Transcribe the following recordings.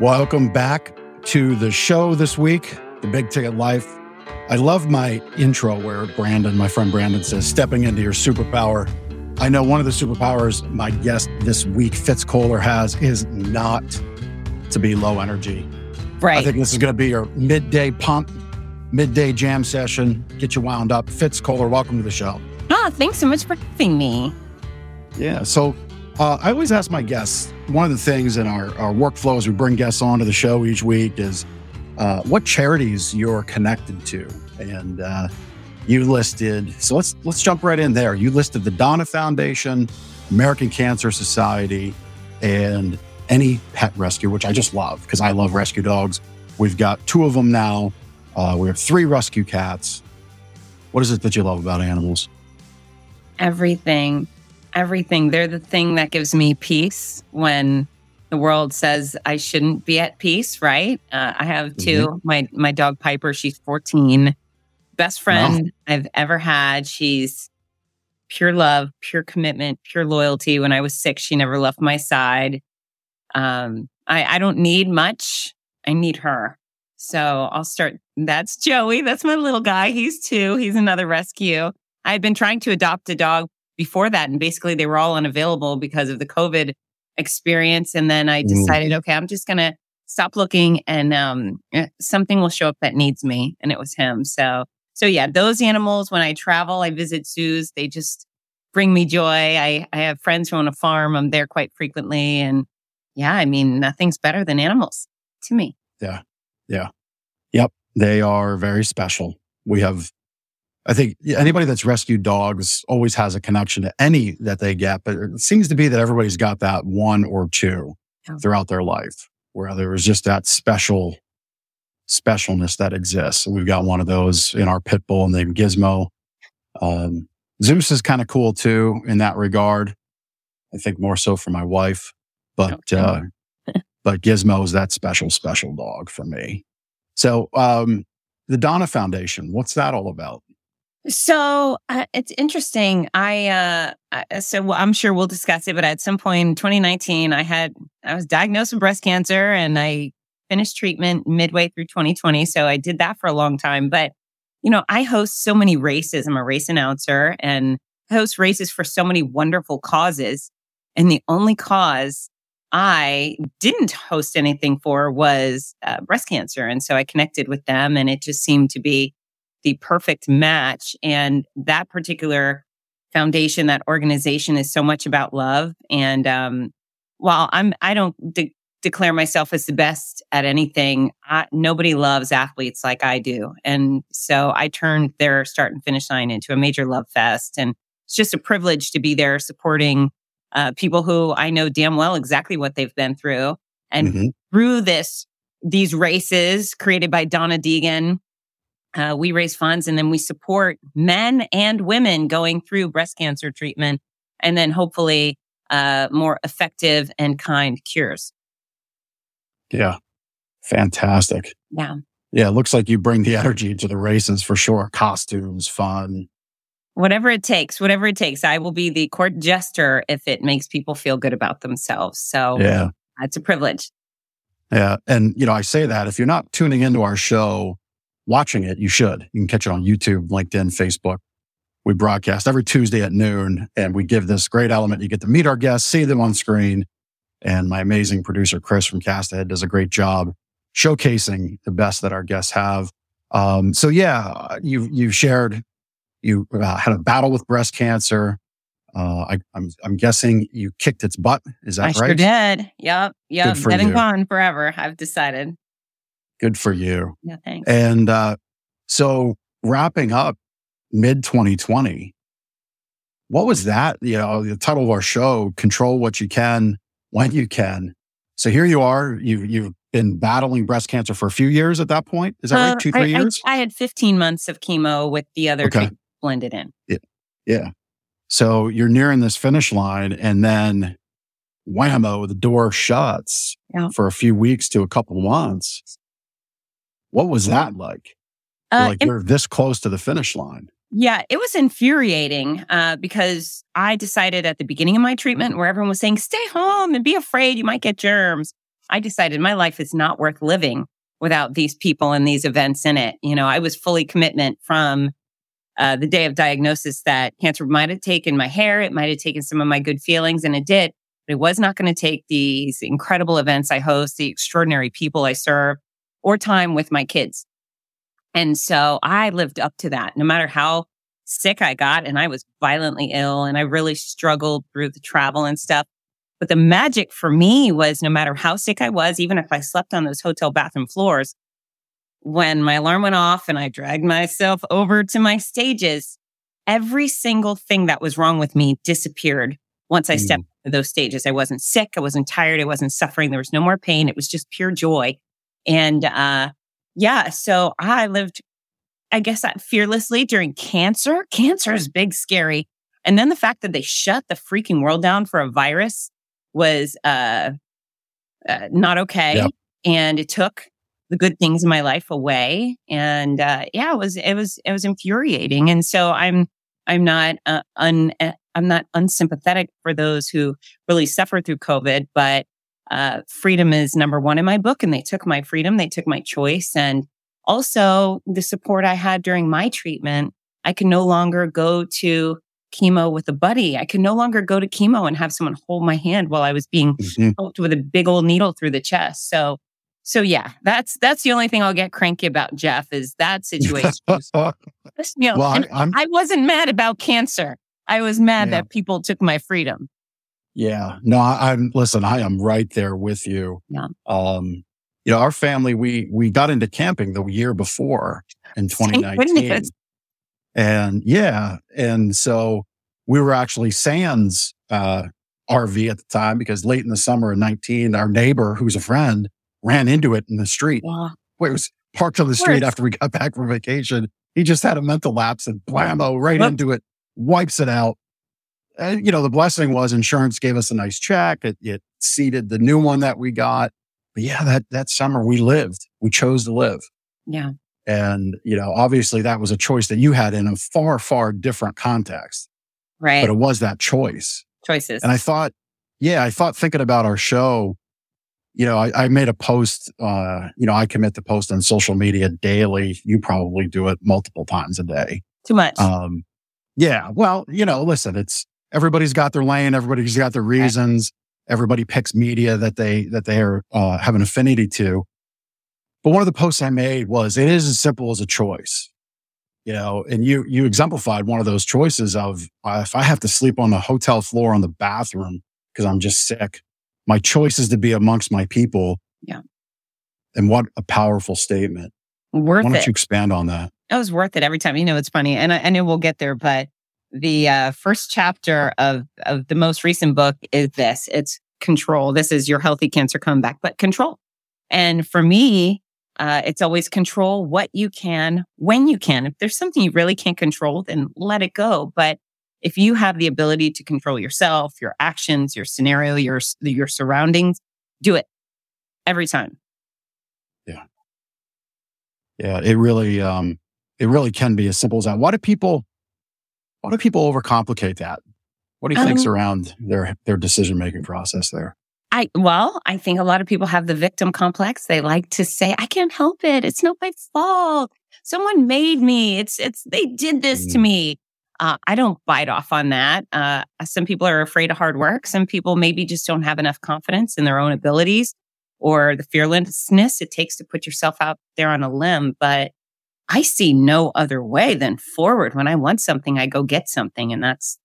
Welcome back to the show this week, The Big Ticket Life. I love my intro where Brandon, my friend Brandon, says, stepping into your superpower. I know one of the superpowers my guest this week, Fitz Koehler, has is not to be low energy. Right. I think this is going to be your midday pump, midday jam session, get you wound up. Fitz Koehler, welcome to the show. Ah, thanks so much for having me. Yeah. So uh, I always ask my guests one of the things in our, our workflow as we bring guests onto the show each week is uh, what charities you're connected to. And uh, you listed, so let's let's jump right in there. You listed the Donna Foundation, American Cancer Society, and any pet rescue, which I just love because I love rescue dogs. We've got two of them now. Uh, we have three rescue cats. What is it that you love about animals? Everything everything. They're the thing that gives me peace when the world says I shouldn't be at peace. Right? Uh, I have 2 mm-hmm. My my dog Piper. She's fourteen. Best friend wow. I've ever had. She's pure love, pure commitment, pure loyalty. When I was sick, she never left my side. Um, I, I don't need much. I need her. So I'll start. That's Joey. That's my little guy. He's two. He's another rescue. I've been trying to adopt a dog before that. And basically they were all unavailable because of the COVID experience. And then I mm. decided, mm. okay, I'm just going to stop looking and um, eh, something will show up that needs me. And it was him. So, so yeah, those animals, when I travel, I visit zoos, they just bring me joy. I, I have friends who own a farm. I'm there quite frequently. And yeah, I mean, nothing's better than animals to me. Yeah. Yeah. Yep. They are very special. We have I think anybody that's rescued dogs always has a connection to any that they get, but it seems to be that everybody's got that one or two yeah. throughout their life where there was just that special specialness that exists. we've got one of those in our pit bull named Gizmo. Um, Zeus is kind of cool too in that regard. I think more so for my wife, but, uh, but Gizmo is that special, special dog for me. So, um, the Donna Foundation, what's that all about? So uh, it's interesting. I uh, so I'm sure we'll discuss it, but at some point in 2019, I had I was diagnosed with breast cancer, and I finished treatment midway through 2020. So I did that for a long time. But you know, I host so many races. I'm a race announcer and host races for so many wonderful causes. And the only cause I didn't host anything for was uh, breast cancer. And so I connected with them, and it just seemed to be the perfect match. And that particular foundation, that organization is so much about love. And um, while I'm, I don't de- declare myself as the best at anything, I, nobody loves athletes like I do. And so I turned their start and finish line into a major love fest. And it's just a privilege to be there supporting uh, people who I know damn well exactly what they've been through. And mm-hmm. through this, these races created by Donna Deegan, uh, we raise funds and then we support men and women going through breast cancer treatment and then hopefully uh, more effective and kind cures. Yeah. Fantastic. Yeah. Yeah. It looks like you bring the energy to the races for sure. Costumes, fun. Whatever it takes, whatever it takes. I will be the court jester if it makes people feel good about themselves. So, yeah, it's a privilege. Yeah. And, you know, I say that if you're not tuning into our show, watching it, you should. You can catch it on YouTube, LinkedIn, Facebook. We broadcast every Tuesday at noon and we give this great element. You get to meet our guests, see them on screen. And my amazing producer, Chris from Cast Ahead does a great job showcasing the best that our guests have. Um, so yeah, you, you've shared, you uh, had a battle with breast cancer. Uh, I, am I'm, I'm guessing you kicked its butt. Is that I right? I sure did. Yep. Yep. Dead and gone forever. I've decided. Good for you. Yeah, thanks. And uh, so wrapping up mid 2020, what was that? You know, the title of our show, Control What You Can When You Can. So here you are. You, you've been battling breast cancer for a few years at that point. Is that uh, right? Two, three I, years? I, I, had 15 months of chemo with the other okay. blended in. Yeah. Yeah. So you're nearing this finish line and then whammo, the door shuts yeah. for a few weeks to a couple months. What was that like? Uh, like you're this close to the finish line. Yeah, it was infuriating uh, because I decided at the beginning of my treatment, where everyone was saying, stay home and be afraid you might get germs, I decided my life is not worth living without these people and these events in it. You know, I was fully commitment from uh, the day of diagnosis that cancer might have taken my hair, it might have taken some of my good feelings, and it did. But it was not going to take these incredible events I host, the extraordinary people I serve, or time with my kids. And so I lived up to that, no matter how sick I got. And I was violently ill and I really struggled through the travel and stuff. But the magic for me was no matter how sick I was, even if I slept on those hotel bathroom floors, when my alarm went off and I dragged myself over to my stages, every single thing that was wrong with me disappeared once I stepped mm. those stages. I wasn't sick. I wasn't tired. I wasn't suffering. There was no more pain. It was just pure joy. And, uh, yeah, so I lived, I guess, that fearlessly during cancer. Cancer is big, scary. And then the fact that they shut the freaking world down for a virus was uh, uh not okay. Yep. And it took the good things in my life away. And uh, yeah, it was it was it was infuriating. And so I'm I'm not uh, un uh, I'm not unsympathetic for those who really suffered through COVID, but uh, freedom is number one in my book. And they took my freedom, they took my choice, and also the support I had during my treatment. I can no longer go to chemo with a buddy. I could no longer go to chemo and have someone hold my hand while I was being mm-hmm. poked with a big old needle through the chest. So, so yeah, that's that's the only thing I'll get cranky about, Jeff, is that situation. you know, well, I, I, wasn't mad about cancer. I was mad yeah. that people took my freedom. Yeah. No, I, am listen, I am right there with you. Yeah. Um, you know, our family, we we got into camping the year before in 2019. And yeah. And so we were actually Sans uh, RV at the time because late in the summer of 19, our neighbor, who's a friend, ran into it in the street. Wow. Wait, it was parked on the street after we got back from vacation. He just had a mental lapse and blammo right into it, wipes it out. You know, the blessing was insurance gave us a nice check. It, it seeded the new one that we got. But yeah, that, that summer we lived, we chose to live. Yeah. And, you know, obviously that was a choice that you had in a far, far different context. Right. But it was that choice. Choices. And I thought, yeah, I thought thinking about our show, you know, I, I made a post, uh, you know, I commit to post on social media daily. You probably do it multiple times a day. Too much. Um, yeah. Well, you know, listen, it's everybody's got their lane. Everybody's got their reasons. Everybody picks media that they, that they are, uh, have an affinity to. But one of the posts I made was it is as simple as a choice. You know, and you you exemplified one of those choices of uh, if I have to sleep on the hotel floor on the bathroom because I'm just sick, my choice is to be amongst my people. Yeah. And what a powerful statement. Worth Why don't it. you expand on that? It was worth it every time. You know, it's funny, and I, I know we'll get there, but the uh, first chapter of of the most recent book is this. It's control. This is your healthy cancer comeback, but control. And for me, uh, it's always control what you can when you can. If there's something you really can't control, then let it go. But if you have the ability to control yourself, your actions, your scenario, your your surroundings, do it every time. Yeah, yeah. It really, um, it really can be as simple as that. Why do people, why do people overcomplicate that? What do you um, think's around their their decision making process there? I, well, I think a lot of people have the victim complex. They like to say, I can't help it. It's not my fault. Someone made me. It's, it's, they did this mm. to me. Uh, I don't bite off on that. Uh, some people are afraid of hard work. Some people maybe just don't have enough confidence in their own abilities or the fearlessness it takes to put yourself out there on a limb. But I see no other way than forward. When I want something, I go get something. And that's,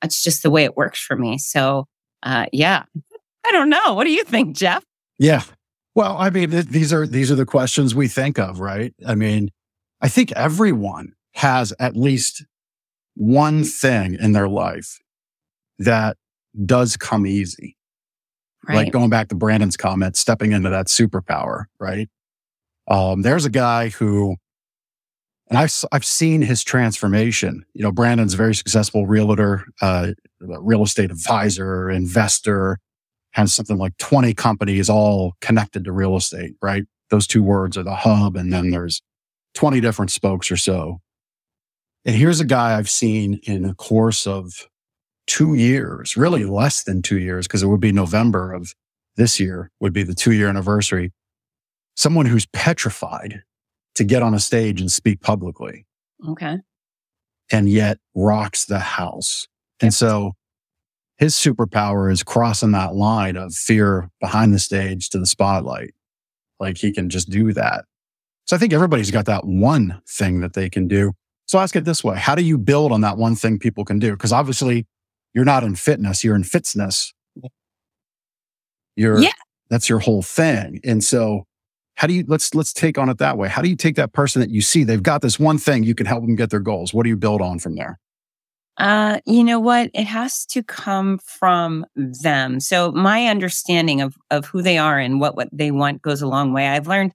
that's just the way it works for me. So, uh, yeah, I don't know. What do you think, Jeff? Yeah. Well, I mean, th- these are these are the questions we think of, right? I mean, I think everyone has at least one thing in their life that does come easy. Right. Like going back to Brandon's comment, stepping into that superpower, right? Um, there's a guy who, and I've, I've seen his transformation. You know, Brandon's a very successful realtor, uh, real estate advisor, investor, has something like 20 companies all connected to real estate, right? Those two words are the hub. And then there's 20 different spokes or so. And here's a guy I've seen in the course of two years, really less than two years, because it would be November of this year would be the two year anniversary. Someone who's petrified to get on a stage and speak publicly. Okay. And yet rocks the house. And so his superpower is crossing that line of fear behind the stage to the spotlight. Like he can just do that. So I think everybody's got that one thing that they can do. So ask it this way. How do you build on that one thing people can do? Because obviously you're not in fitness, you're in fitness. You're, yeah. that's your whole thing. And so how do you, let's, let's take on it that way. How do you take that person that you see, they've got this one thing you can help them get their goals? What do you build on from there? Uh, you know what? It has to come from them. So my understanding of of who they are and what what they want goes a long way. I've learned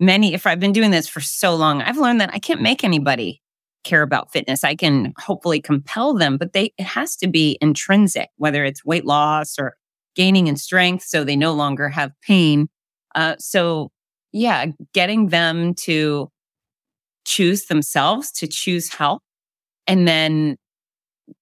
many. If I've been doing this for so long, I've learned that I can't make anybody care about fitness. I can hopefully compel them, but they it has to be intrinsic, whether it's weight loss or gaining in strength, so they no longer have pain. Uh, so yeah, getting them to choose themselves, to choose health, and then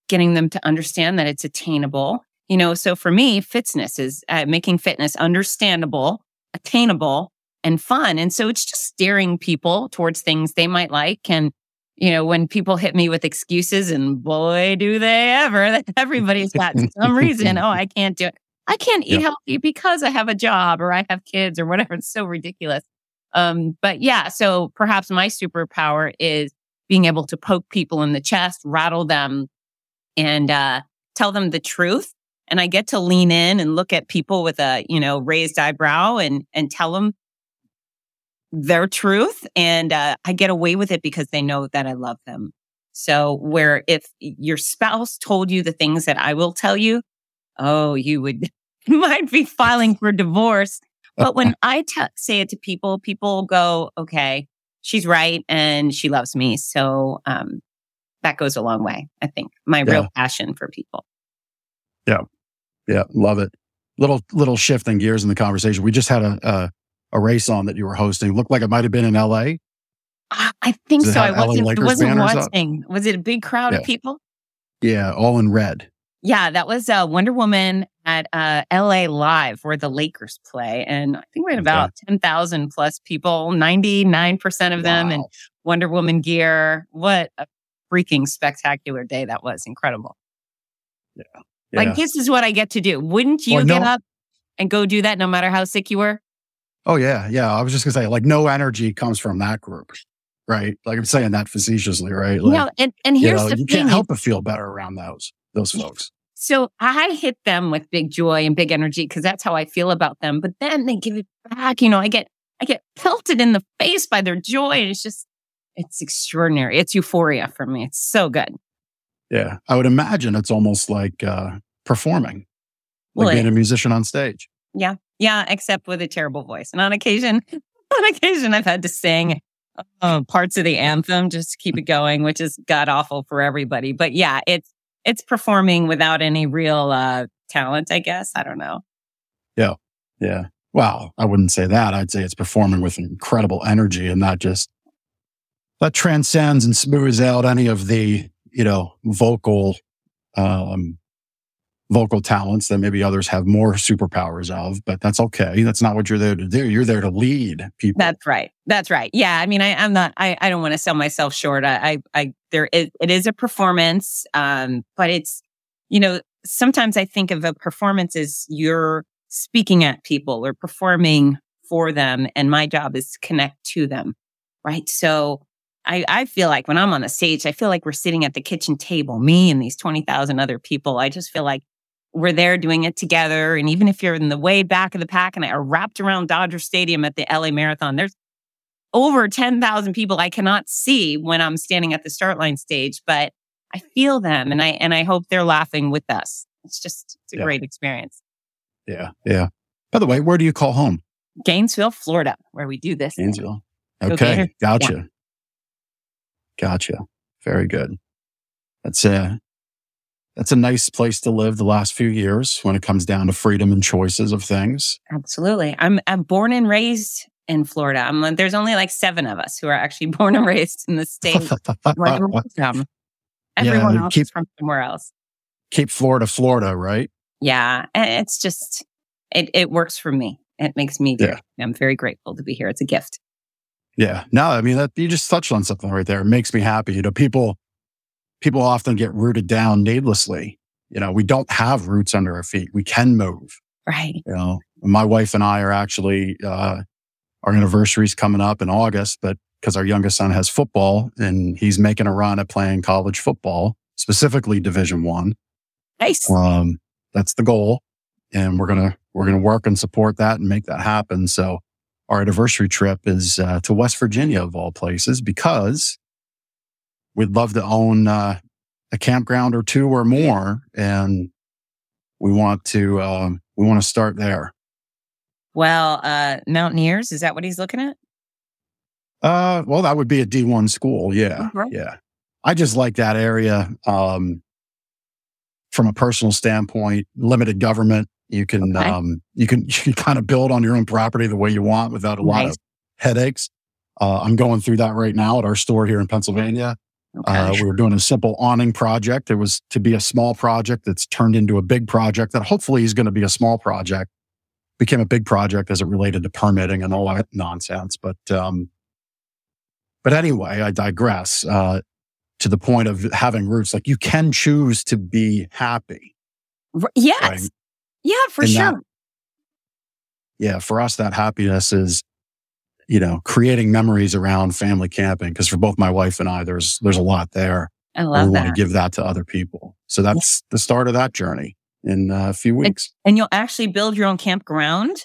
getting them to understand that it's attainable. You know, so for me, fitness is uh, making fitness understandable, attainable, and fun. And so it's just steering people towards things they might like. And, you know, when people hit me with excuses, and boy, do they ever, everybody's got some reason, oh, I can't do it. I can't eat yep. healthy because I have a job or I have kids or whatever. It's so ridiculous. Um, but yeah, so perhaps my superpower is being able to poke people in the chest, rattle them, and uh, tell them the truth. And I get to lean in and look at people with a, you know, raised eyebrow and and tell them their truth. And uh, I get away with it because they know that I love them. So where if your spouse told you the things that I will tell you, oh, you would might be filing for divorce. But when I t- say it to people, people go, okay, she's right and she loves me. So um, that goes a long way. I think my yeah. real passion for people. Yeah. Yeah. Love it. Little, little shift in gears in the conversation. We just had a, a, a race on that you were hosting. Looked like it might have been in LA. I think so. I wasn't, wasn't watching. Was it a big crowd yeah. of people? Yeah. All in red. Yeah. That was uh, Wonder Woman at uh, LA Live where the Lakers play. And I think we had about okay. 10,000 plus people, 99% of them wow. in Wonder Woman gear. What a freaking spectacular day that was. Incredible. Yeah. yeah. Like, this is what I get to do. Wouldn't you well, get no, up and go do that no matter how sick you were? Oh, yeah. Yeah. I was just going to say, like, no energy comes from that group. Right. Like I'm saying that facetiously, right? Like, yeah. And, and here's you know, the you thing. can't help but feel better around those, those folks. So I hit them with big joy and big energy because that's how I feel about them. But then they give it back. You know, I get I get pelted in the face by their joy. And it's just it's extraordinary. It's euphoria for me. It's so good. Yeah. I would imagine it's almost like uh, performing, like well, being a musician on stage. Yeah. Yeah. Except with a terrible voice. And on occasion, on occasion, I've had to sing uh, parts of the anthem just to keep it going, which is god awful for everybody. But yeah, it's, it's performing without any real uh, talent, I guess. I don't know. Yeah. Yeah. Well, I wouldn't say that. I'd say it's performing with incredible energy and not just that transcends and smooths out any of the, you know, vocal, um, vocal talents that maybe others have more superpowers of, but that's okay. That's not what you're there to do. You're there to lead people. That's right. That's right. Yeah. I mean, I, am not, I, I don't want to sell myself short. I, I, I, there is, it is a performance. Um, but it's, you know, sometimes I think of a performance as you're speaking at people or performing for them. And my job is to connect to them. Right. So I, I feel like when I'm on the stage, I feel like we're sitting at the kitchen table, me and these 20,000 other people. I just feel like we're there doing it together. And even if you're in the way back of the pack and I are wrapped around Dodger Stadium at the LA Marathon, there's over 10,000 people I cannot see when I'm standing at the start line stage, but I feel them and I, and I hope they're laughing with us. It's just, it's a yeah. great experience. Yeah. Yeah. By the way, where do you call home? Gainesville, Florida, where we do this. Gainesville. Okay. Gotcha. Yeah. Gotcha. Very good. That's a that's a nice place to live the last few years when it comes down to freedom and choices of things. Absolutely. I'm I'm born and raised in Florida. I'm there's only like seven of us who are actually born and raised in the state where we're from. Everyone yeah, else keep, is from somewhere else. Keep Florida, Florida, right? Yeah, and it's just it, it works for me. It makes me, Yeah. I'm very grateful to be here. It's a gift. Yeah. No, I mean that you just touched on something right there. It makes me happy. You know, people people often get rooted down needlessly. You know, we don't have roots under our feet. We can move. Right. You know, my wife and I are actually uh our anniversary's coming up in August, but because our youngest son has football and he's making a run at playing college football, specifically Division One. Nice. Um, that's the goal, and we're gonna we're gonna work and support that and make that happen. So our anniversary trip is uh, to West Virginia of all places because we'd love to own uh, a campground or two or more, and we want to um, we want to start there. Well, uh, Mountaineers, is that what he's looking at? Uh, well, that would be a D one school. Yeah, right. yeah. I just like that area. Um, from a personal standpoint, limited government. You can Okay. um, you can you can kind of build on your own property the way you want without a lot of headaches. Uh, I'm going through that right now at our store here in Pennsylvania. Okay. Uh, we were doing a simple awning project. It was to be a small project that's turned into a big project that hopefully is going to be a small project. Became a big project as it related to permitting and all that nonsense. But um, but anyway, I digress. Uh, to the point of having roots, like you can choose to be happy. Yes. Right. Yeah, for And sure. that- Yeah, for us, that happiness is, you know, creating memories around family camping. Because for both my wife and I, there's there's a lot there. I love we love want to give that to other people. So that's the start of that journey in uh, a few weeks. And you'll actually build your own campground.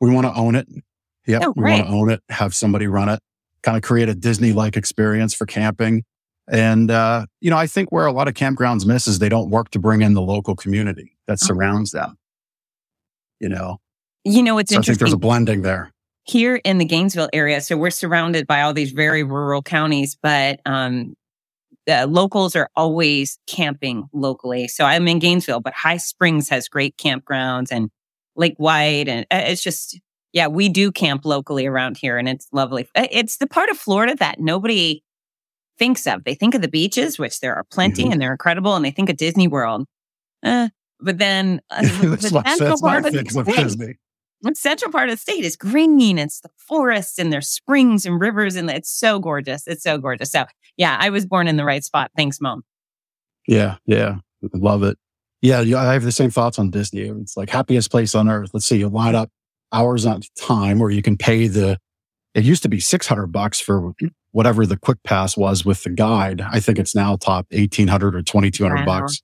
We want to own it. Yep. Oh, we want to own it, have somebody run it, kind of create a Disney like experience for camping. And, uh, you know, I think where a lot of campgrounds miss is they don't work to bring in the local community that Oh. surrounds them. You know, You know, it's so I think there's a blending there. Here in the Gainesville area. So we're surrounded by all these very rural counties, but um, the locals are always camping locally. So I'm in Gainesville, but High Springs has great campgrounds and Lake White, and uh, it's just yeah, we do camp locally around here, and it's lovely. Uh, It's the part of Florida that nobody thinks of. They think of the beaches, which there are plenty, Mhm. and they're incredible, and they think of Disney World. Uh, but then uh, the that's my part of the fix of state- Disney. The central part of the state is green. It's the forests and there's springs and rivers and it's so gorgeous. It's so gorgeous. So yeah, I was born in the right spot. Thanks, mom. Yeah. Yeah. Love it. Yeah. I have the same thoughts on Disney. It's like happiest place on earth. Let's see, you line up hours on time where you can pay the, it used to be 600 bucks for whatever the quick pass was with the guide. I think it's now top 1800 or 2200 Wow. bucks.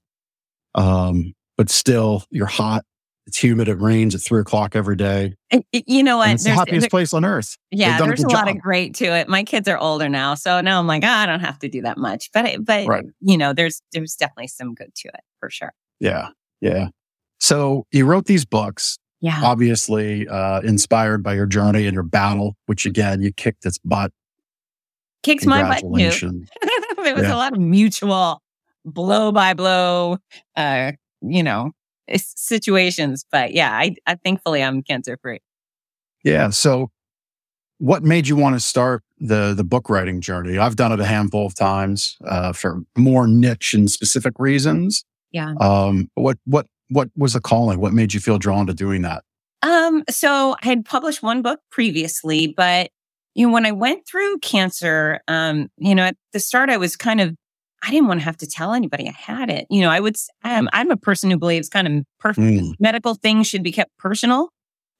Um, but still you're hot. It's humid. It rains at three o'clock every day. And, you know And what? it's the happiest there- place on earth. yeah, done a there's a lot of great to it. My kids are older now, so now I'm like, ah, I don't have to do that much. But it- but Right. you know, there's there's definitely some good to it for sure. Yeah. Yeah. So you wrote these books. Yeah. obviously uh, inspired by your journey and your battle, which again, you kicked its butt. Kicks my butt too. There was Yeah. a lot of mutual blow by blow, uh, you know, situations. But yeah, I, I thankfully I'm cancer free. yeah. So what made you want to start the, the book writing journey? I've done it a handful of times uh, for more niche and specific reasons. Yeah. Um, what, what, what was the calling? What made you feel drawn to doing that? Um, so I had published one book previously, but you know, when I went through cancer, um, you know, at the start I was kind of I didn't want to have to tell anybody I had it. You know, I would um, I'm a person who believes kind of perfect Mm, medical things should be kept personal.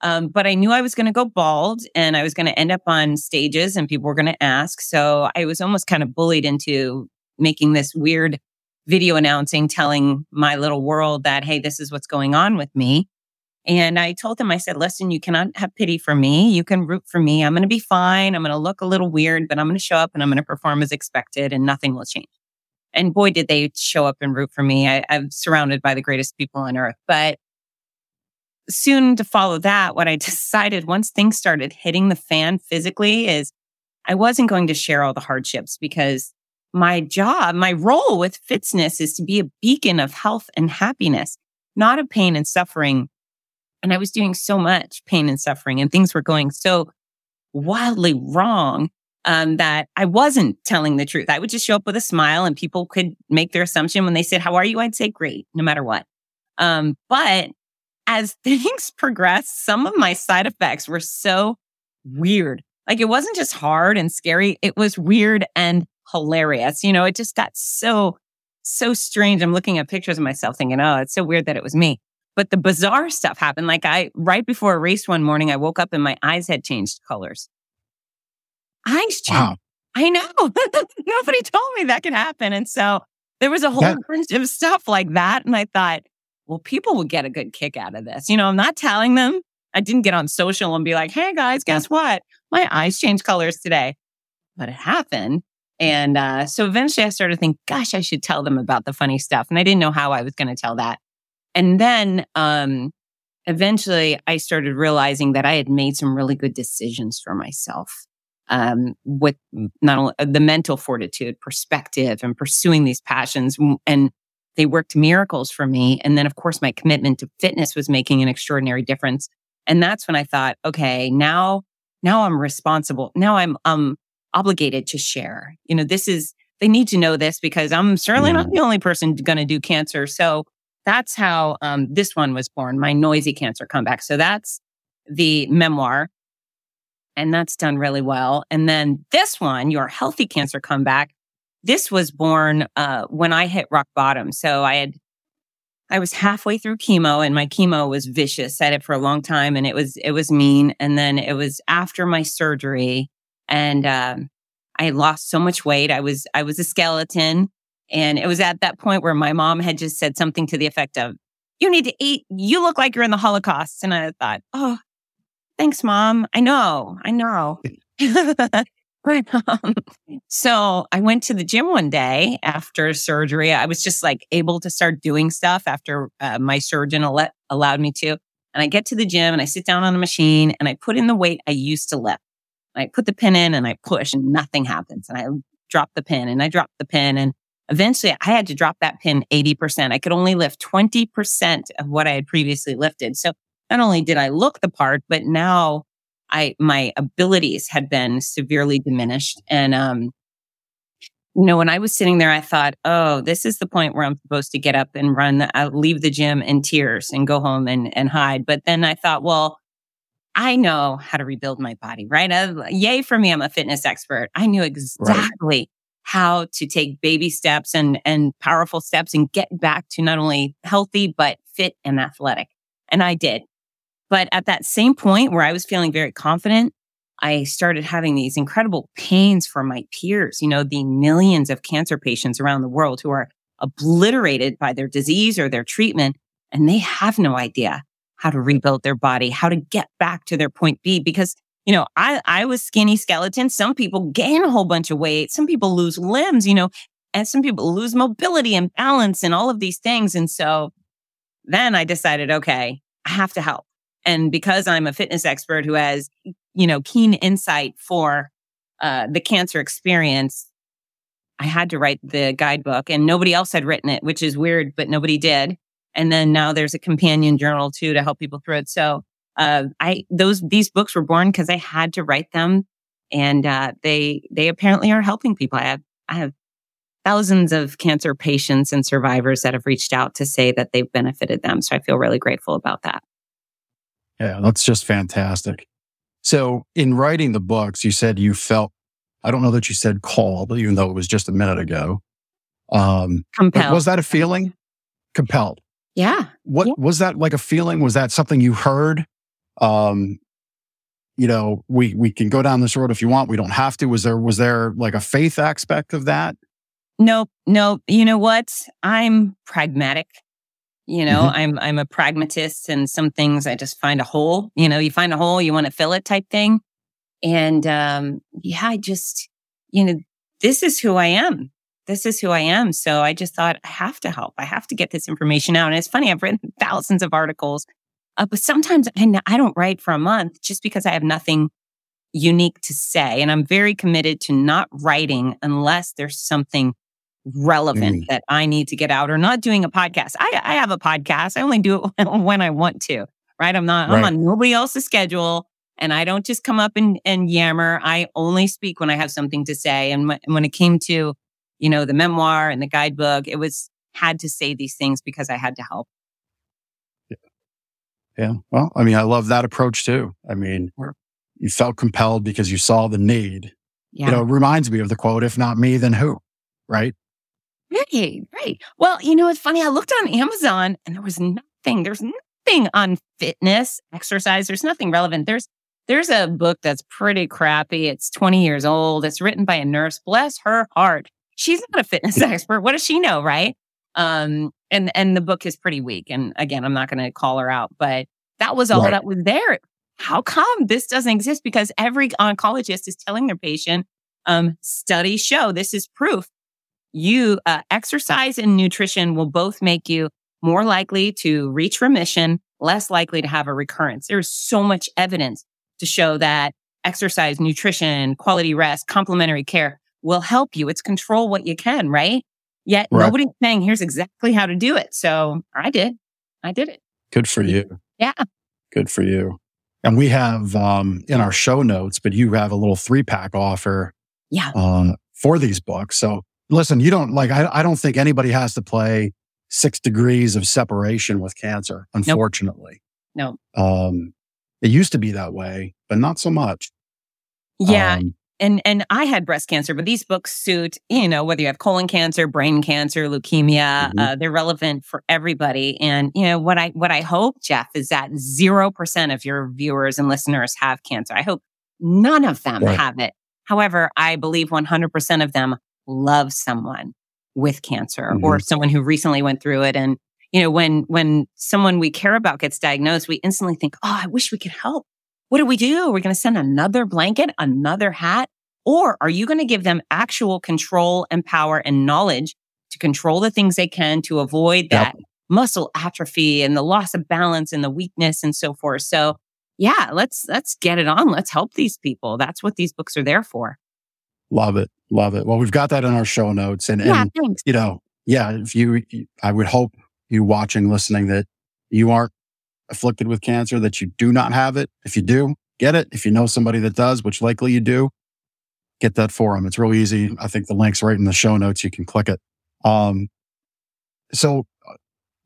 Um, but I knew I was going to go bald and I was going to end up on stages and people were going to ask. So I was almost kind of bullied into making this weird video announcing, telling my little world that, hey, this is what's going on with me. And I told them, I said, listen, you cannot have pity for me. You can root for me. I'm going to be fine. I'm going to look a little weird, but I'm going to show up and I'm going to perform as expected and nothing will change. And boy, did they show up and root for me. I, I'm surrounded by the greatest people on earth. But soon to follow that, what I decided once things started hitting the fan physically is I wasn't going to share all the hardships because my job, my role with Fitzness is to be a beacon of health and happiness, not of pain and suffering. And I was doing so much pain and suffering and things were going so wildly wrong um, that I wasn't telling the truth. I would just show up with a smile and people could make their assumption when they said, how are you? I'd say great, no matter what. Um, but as things progressed, some of my side effects were so weird. Like it wasn't just hard and scary. It was weird and hilarious. You know, it just got so, so strange. I'm looking at pictures of myself thinking, oh, it's so weird that it was me. But the bizarre stuff happened. Like I, right before a race one morning, I woke up and my eyes had changed colors. Eyes changed. Wow. I know. Nobody told me that could happen. And so there was a whole bunch of stuff like that. And I thought, well, people would get a good kick out of this. You know, I'm not telling them. I didn't get on social and be like, hey guys, guess what? My eyes changed colors today. But it happened. And uh, so eventually I started to think, gosh, I should tell them about the funny stuff. And I didn't know how I was going to tell that. And then um, eventually I started realizing that I had made some really good decisions for myself um, with not only uh, the mental fortitude, perspective, and pursuing these passions. And they worked miracles for me. And then, of course, my commitment to fitness was making an extraordinary difference. And that's when I thought, okay, now, now I'm responsible. Now I'm, um, obligated to share. You know, this is, they need to know this because I'm certainly not the only person going to do cancer. So that's how um, this one was born, my noisy cancer comeback. So that's the memoir and that's done really well. And then this one, your healthy cancer comeback, this was born uh, when I hit rock bottom. So I had, I was halfway through chemo, and my chemo was vicious. I had it for a long time, and it was it was mean. And then it was after my surgery, and um, I lost so much weight. I was I was a skeleton, and it was at that point where my mom had just said something to the effect of, "You need to eat. You look like you're in the Holocaust." And I thought, "Oh, thanks, mom. I know, I know. um, so I went to the gym one day after surgery. I was just like able to start doing stuff after uh, my surgeon al- allowed me to. And I get to the gym and I sit down on a machine and I put in the weight I used to lift. I put the pin in and I push and nothing happens. And I drop the pin and I drop the pin. And eventually I had to drop that pin 80%. I could only lift 20% of what I had previously lifted. So not only did I look the part, but now I, my abilities had been severely diminished. And, um, you know, when I was sitting there, I thought, oh, this is the point where I'm supposed to get up and run, uh, leave the gym in tears and go home and, and hide. But then I thought, well, I know how to rebuild my body, right? Uh, yay for me. I'm a fitness expert. I knew exactly right. how to take baby steps and, and powerful steps and get back to not only healthy, but fit and athletic. And I did. But at that same point where I was feeling very confident, I started having these incredible pains for my peers, you know, the millions of cancer patients around the world who are obliterated by their disease or their treatment, and they have no idea how to rebuild their body, how to get back to their point B. Because, you know, I, I was skinny skeleton. Some people gain a whole bunch of weight. Some people lose limbs, you know, and some people lose mobility and balance and all of these things. And so then I decided, okay, I have to help. And because I'm a fitness expert who has, you know, keen insight for uh, the cancer experience, I had to write the guidebook and nobody else had written it, which is weird, but nobody did. And then now there's a companion journal too to help people through it. So, uh, I, those, these books were born because I had to write them and, uh, they, they apparently are helping people. I have, I have thousands of cancer patients and survivors that have reached out to say that they've benefited them. So I feel really grateful about that. Yeah, that's just fantastic. So, in writing the books, you said you felt, I don't know that you said called, even though it was just a minute ago. Um, Compelled. Was that a feeling? Compelled. Yeah. What yeah. was that like a feeling? Was that something you heard? Um, you know, we, we can go down this road if you want. We don't have to. Was there, was there like a faith aspect of that? Nope. Nope. You know what? I'm pragmatic. You know, mm-hmm. I'm I'm a pragmatist and some things I just find a hole. You know, you find a hole, you want to fill it type thing. And um yeah, I just, you know, this is who I am. This is who I am. So I just thought I have to help. I have to get this information out. And it's funny, I've written thousands of articles, uh, but sometimes I, I don't write for a month just because I have nothing unique to say. And I'm very committed to not writing unless there's something relevant mm. that I need to get out or not doing a podcast. I, I have a podcast. I only do it when I want to, right? I'm not, right. I'm on nobody else's schedule and I don't just come up and, and yammer. I only speak when I have something to say. And when, when it came to, you know, the memoir and the guidebook, it was had to say these things because I had to help. Yeah. Well, I mean, I love that approach too. I mean, you felt compelled because you saw the need. Yeah. You know, it reminds me of the quote, if not me, then who? Right. Right, right. Well, you know, it's funny. I looked on Amazon and there was nothing. There's nothing on fitness, exercise. There's nothing relevant. There's there's a book that's pretty crappy. It's 20 years old. It's written by a nurse. Bless her heart. She's not a fitness expert. What does she know, right? Um, and and the book is pretty weak. And again, I'm not going to call her out, but that was all Right. that was there. How come this doesn't exist? Because every oncologist is telling their patient, um, studies show this is proof. You uh, exercise and nutrition will both make you more likely to reach remission, less likely to have a recurrence. There's so much evidence to show that exercise, nutrition, quality rest, complementary care will help you. It's control what you can, right? Yet Right. nobody's saying here's exactly how to do it. So I did. I did it. Good for you. Yeah. Good for you. And we have um, in our show notes, but you have a little three pack offer Yeah. uh, for these books. So listen, you don't like, I, I don't think anybody has to play six degrees of separation with cancer, unfortunately. No. Um, it used to be that way, but not so much. Yeah. Um, and and I had breast cancer, but these books suit you know whether you have colon cancer, brain cancer, leukemia. Mhm. Uh, they're relevant for everybody. And you know what I what I hope, Jeff, is that zero percent of your viewers and listeners have cancer. I hope none of them Right. have it. However, I believe one hundred percent of them love someone with cancer or mm-hmm. someone who recently went through it. And you know when when someone we care about gets diagnosed, we instantly think, oh, I wish we could help. What do we do? We're going to send another blanket, another hat? Or are you going to give them actual control and power and knowledge to control the things they can to avoid Yep. that muscle atrophy and the loss of balance and the weakness and so forth? So yeah, let's, let's get it on. Let's help these people. That's what these books are there for. Love it. Love it. Well, we've got that in our show notes and, Yeah, and thanks. you know, yeah, if you, I would hope you watching, listening that you aren't afflicted with cancer, that you do not have it. If you do, get it. If you know somebody that does, which likely you do, get that for them. It's real easy. I think the link's right in the show notes. You can click it. Um, so uh,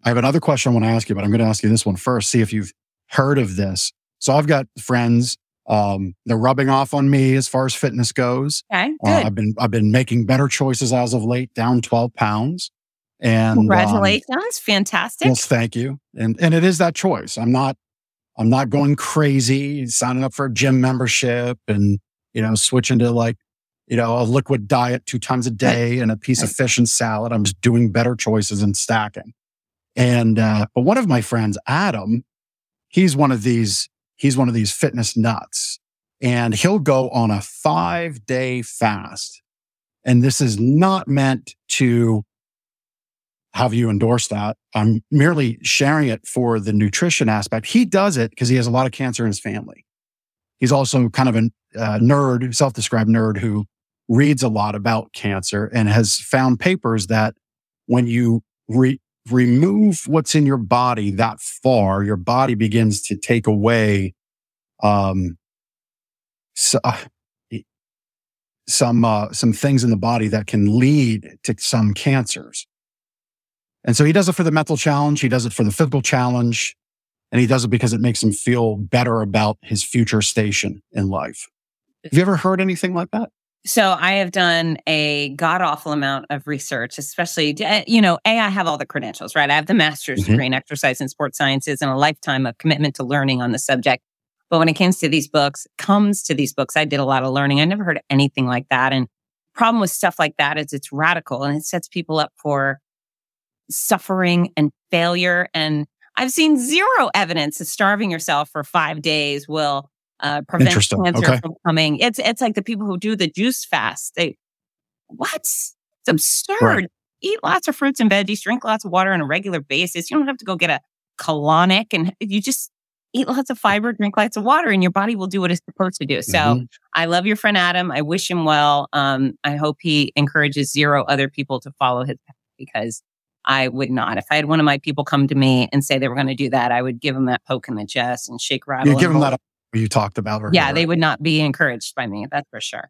I have another question I want to ask you, but I'm going to ask you this one first. See if you've heard of this. So I've got friends. Um, they're rubbing off on me as far as fitness goes. Okay, Uh, good. I've been I've been making better choices as of late, down 12 pounds. And um, Congratulations. Fantastic. well, thank you. And and it is that choice. I'm not I'm not going crazy, signing up for a gym membership and you know, switching to like, you know, a liquid diet two times a day and a piece of fish and salad. I'm just doing better choices and stacking. And uh, but one of my friends, Adam, he's one of these, he's one of these fitness nuts. And he'll go on a five day fast. And this is not meant to have you endorse that. I'm merely sharing it for the nutrition aspect. He does it because he has a lot of cancer in his family. He's also kind of a uh, nerd, self-described nerd who reads a lot about cancer and has found papers that when you re- remove what's in your body that far, your body begins to take away, um, so, uh, some, uh, some things in the body that can lead to some cancers. And so he does it for the mental challenge. He does it for the physical challenge. And he does it because it makes him feel better about his future station in life. Have you ever heard anything like that? So I have done a god awful amount of research, especially, uh, you know, A, I have all the credentials, right? I have the master's Mhm. degree in exercise and sports sciences and a lifetime of commitment to learning on the subject. But when it comes to these books, comes to these books, I did a lot of learning. I never heard anything like that. And problem with stuff like that is it's radical and it sets people up for suffering and failure. And I've seen zero evidence that starving yourself for five days will uh, prevent cancer Okay. from coming. It's it's like the people who do the juice fast. They what? It's absurd. Right. Eat lots of fruits and veggies, drink lots of water on a regular basis. You don't have to go get a colonic, and you just eat lots of fiber, drink lots of water, and your body will do what it's supposed to do. So Mhm. I love your friend Adam. I wish him well. Um, I hope he encourages zero other people to follow his path because I would not. If I had one of my people come to me and say they were going to do that, I would give them that poke in the chest and shake rattle. you give roll. that up you talked about. earlier. Yeah, they would not be encouraged by me. That's for sure.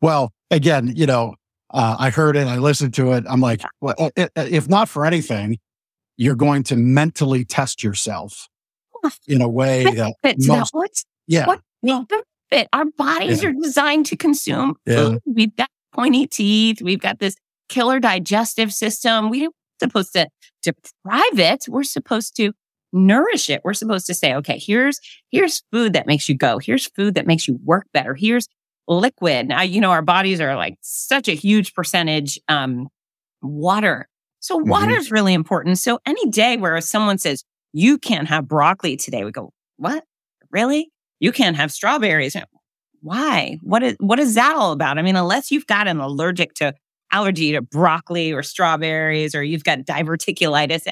Well, again, you know, uh, I heard it, I listened to it. I'm like, well, i- i- if not for anything, you're going to mentally test yourself in a way that Fits most. What's yeah, what- well, fit? Our bodies Yeah. are designed to consume Yeah. food. We've got pointy teeth. We've got this killer digestive system. We're supposed to deprive it. We're supposed to nourish it. We're supposed to say, okay, here's here's food that makes you go. Here's food that makes you work better. Here's liquid. Now, you know, our bodies are like such a huge percentage um, water. So Mhm. water is really important. So any day where someone says you can't have broccoli today, we go, what? Really? You can't have strawberries? Why? What is what is that all about? I mean, unless you've got an allergic to allergy to broccoli or strawberries, or you've got diverticulitis,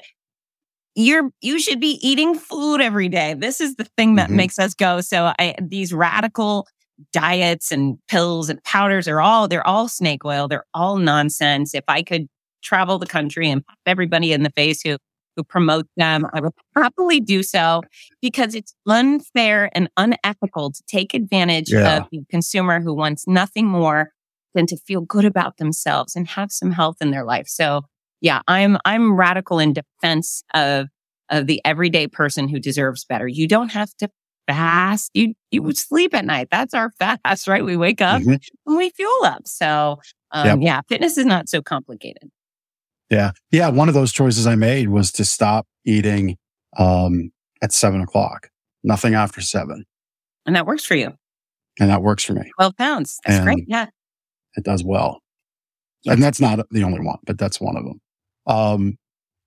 you're you should be eating food every day. This is the thing that Mhm. makes us go. So I, these radical diets and pills and powders are all they're all snake oil. They're all nonsense. If I could travel the country and pop everybody in the face who who promote them, I would happily do so because it's unfair and unethical to take advantage Yeah. of the consumer who wants nothing more than to feel good about themselves and have some health in their life. So yeah, I'm I'm radical in defense of of the everyday person who deserves better. You don't have to fast. You you would sleep at night. That's our fast, right? We wake up Mhm. and we fuel up. So um, Yep. yeah, fitness is not so complicated. yeah, yeah. One of those choices I made was to stop eating um, at seven o'clock. Nothing after seven, And that works for you. and that works for me. 12 pounds. That's And- great. Yeah. It does well, and that's not the only one, but that's one of them. Um,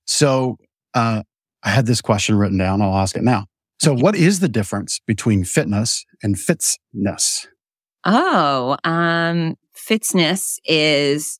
so uh, I had this question written down. I'll ask it now. So, what is the difference between fitness and Fitzness? Oh, um, Fitzness is